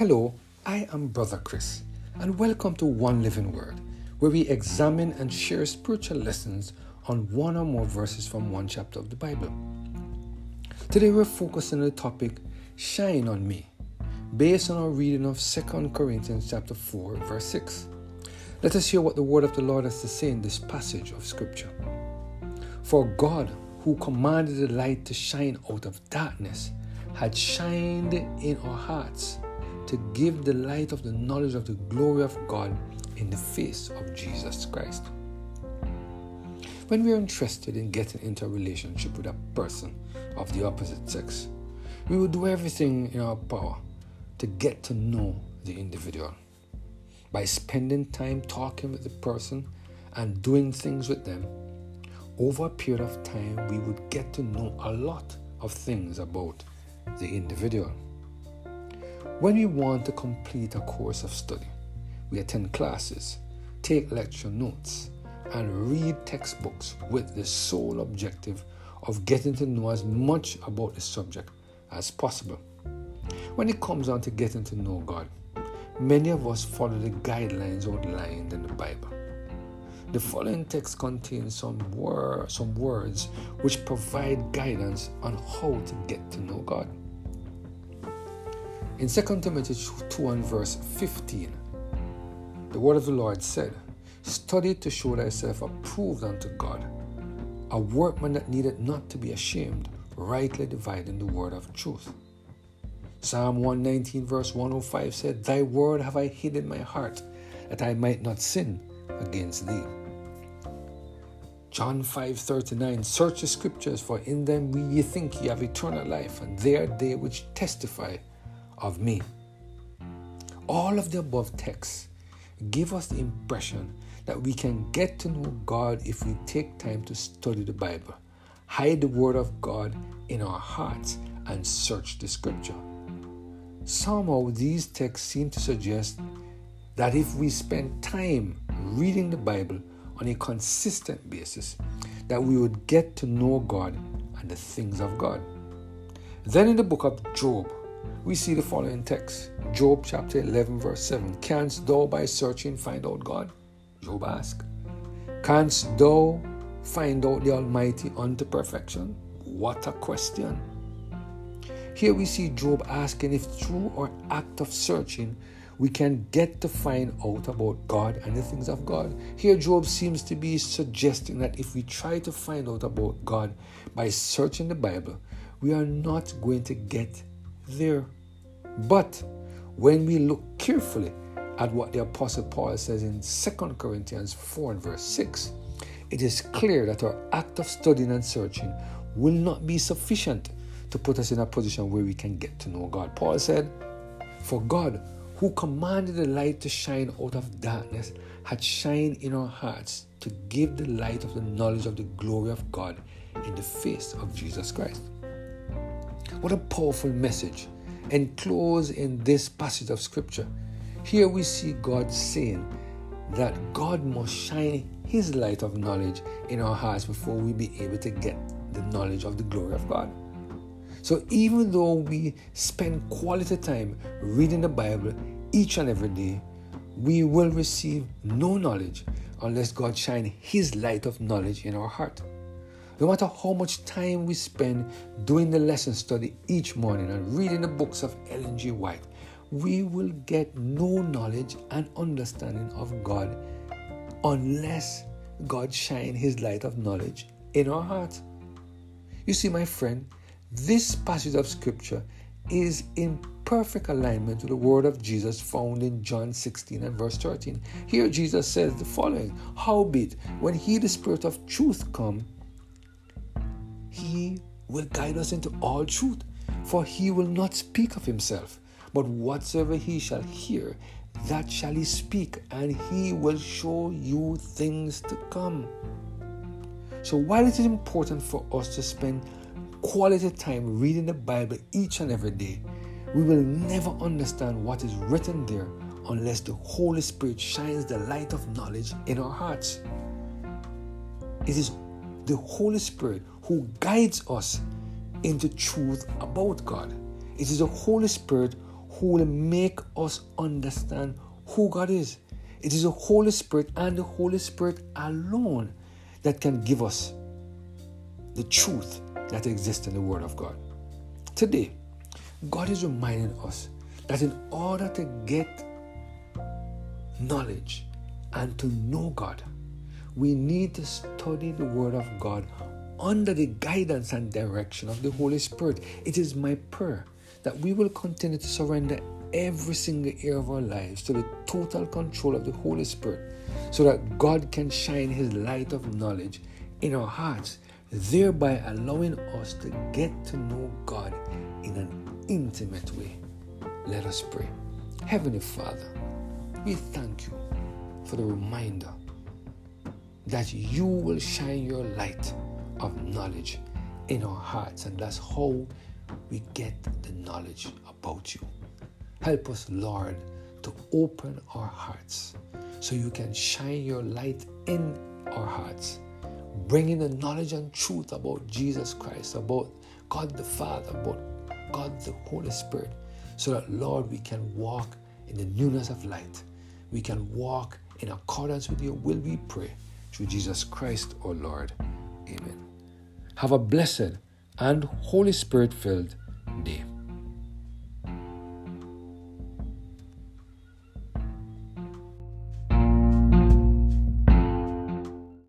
Hello, I am Brother Chris, and welcome to One Living Word, where we examine and share spiritual lessons on one or more verses from one chapter of the Bible. Today we're focusing on the topic Shine on Me, based on our reading of 2 Corinthians chapter 4, verse 6. Let us hear what the word of the Lord has to say in this passage of scripture. For God, who commanded the light to shine out of darkness, had shined in our hearts to give the light of the knowledge of the glory of God in the face of Jesus Christ. When we are interested in getting into a relationship with a person of the opposite sex, we will do everything in our power to get to know the individual. By spending time talking with the person and doing things with them, over a period of time, we would get to know a lot of things about the individual. When we want to complete a course of study, we attend classes, take lecture notes, and read textbooks with the sole objective of getting to know as much about the subject as possible. When it comes on to getting to know God, many of us follow the guidelines outlined in the Bible. The following text contains some, wor- some words which provide guidance on how to get to know God. In 2 Timothy 2 and verse 15, the word of the Lord said, Study to show thyself approved unto God, a workman that needed not to be ashamed, rightly dividing the word of truth. Psalm 119 verse 105 said, Thy word have I hid in my heart, that I might not sin against thee. John 5:39 Search the scriptures for in them we ye think ye have eternal life and they are they which testify of me. All of the above texts give us the impression that we can get to know God if we take time to study the Bible, hide the Word of God in our hearts, and search the Scripture. Somehow, these texts seem to suggest that if we spend time reading the Bible on a consistent basis, that we would get to know God and the things of God. Then in the book of Job, we see the following text Job chapter 11, verse 7. Canst thou by searching find out God? Job asked. Canst thou find out the Almighty unto perfection? What a question. Here we see Job asking if through our act of searching we can get to find out about God and the things of God. Here, Job seems to be suggesting that if we try to find out about God by searching the Bible, we are not going to get there. But when we look carefully at what the Apostle Paul says in 2 Corinthians 4 and verse 6, it is clear that our act of studying and searching will not be sufficient to put us in a position where we can get to know God. Paul said, For God, who commanded the light to shine out of darkness, had shined in our hearts to give the light of the knowledge of the glory of God in the face of Jesus Christ. What a powerful message enclosed in this passage of scripture. Here we see God saying that God must shine His light of knowledge in our hearts before we be able to get the knowledge of the glory of God. So even though we spend quality time reading the Bible each and every day, we will receive no knowledge unless God shine His light of knowledge in our heart. No matter how much time we spend doing the lesson study each morning and reading the books of Ellen G. White, we will get no knowledge and understanding of God unless God shine His light of knowledge in our heart. You see, my friend, this passage of scripture is in perfect alignment with the word of Jesus found in John 16 and verse 13. Here Jesus says the following Howbeit, when he, the Spirit of truth, come, he will guide us into all truth. For he will not speak of himself, but whatsoever he shall hear, that shall he speak, and he will show you things to come. So while it is important for us to spend quality time reading the Bible each and every day, we will never understand what is written there unless the Holy Spirit shines the light of knowledge in our hearts. It is the Holy Spirit who guides us into truth about God. It is the Holy Spirit who will make us understand who God is. It is the Holy Spirit and the Holy Spirit alone that can give us the truth that exists in the Word of God. Today, God is reminding us that in order to get knowledge and to know God, we need to study the Word of God under the guidance and direction of the Holy Spirit. It is my prayer that we will continue to surrender every single area of our lives to the total control of the Holy Spirit so that God can shine His light of knowledge in our hearts, thereby allowing us to get to know God in an intimate way. Let us pray. Heavenly Father, we thank you for the reminder that you will shine your light of knowledge in our hearts, and that's how we get the knowledge about you. Help us, Lord, to open our hearts so you can shine your light in our hearts, bringing the knowledge and truth about Jesus Christ, about God the Father, about God the Holy Spirit, so that, Lord, we can walk in the newness of light. We can walk in accordance with your will, we pray, through Jesus Christ, our Lord. Amen. Have a blessed and Holy Spirit filled.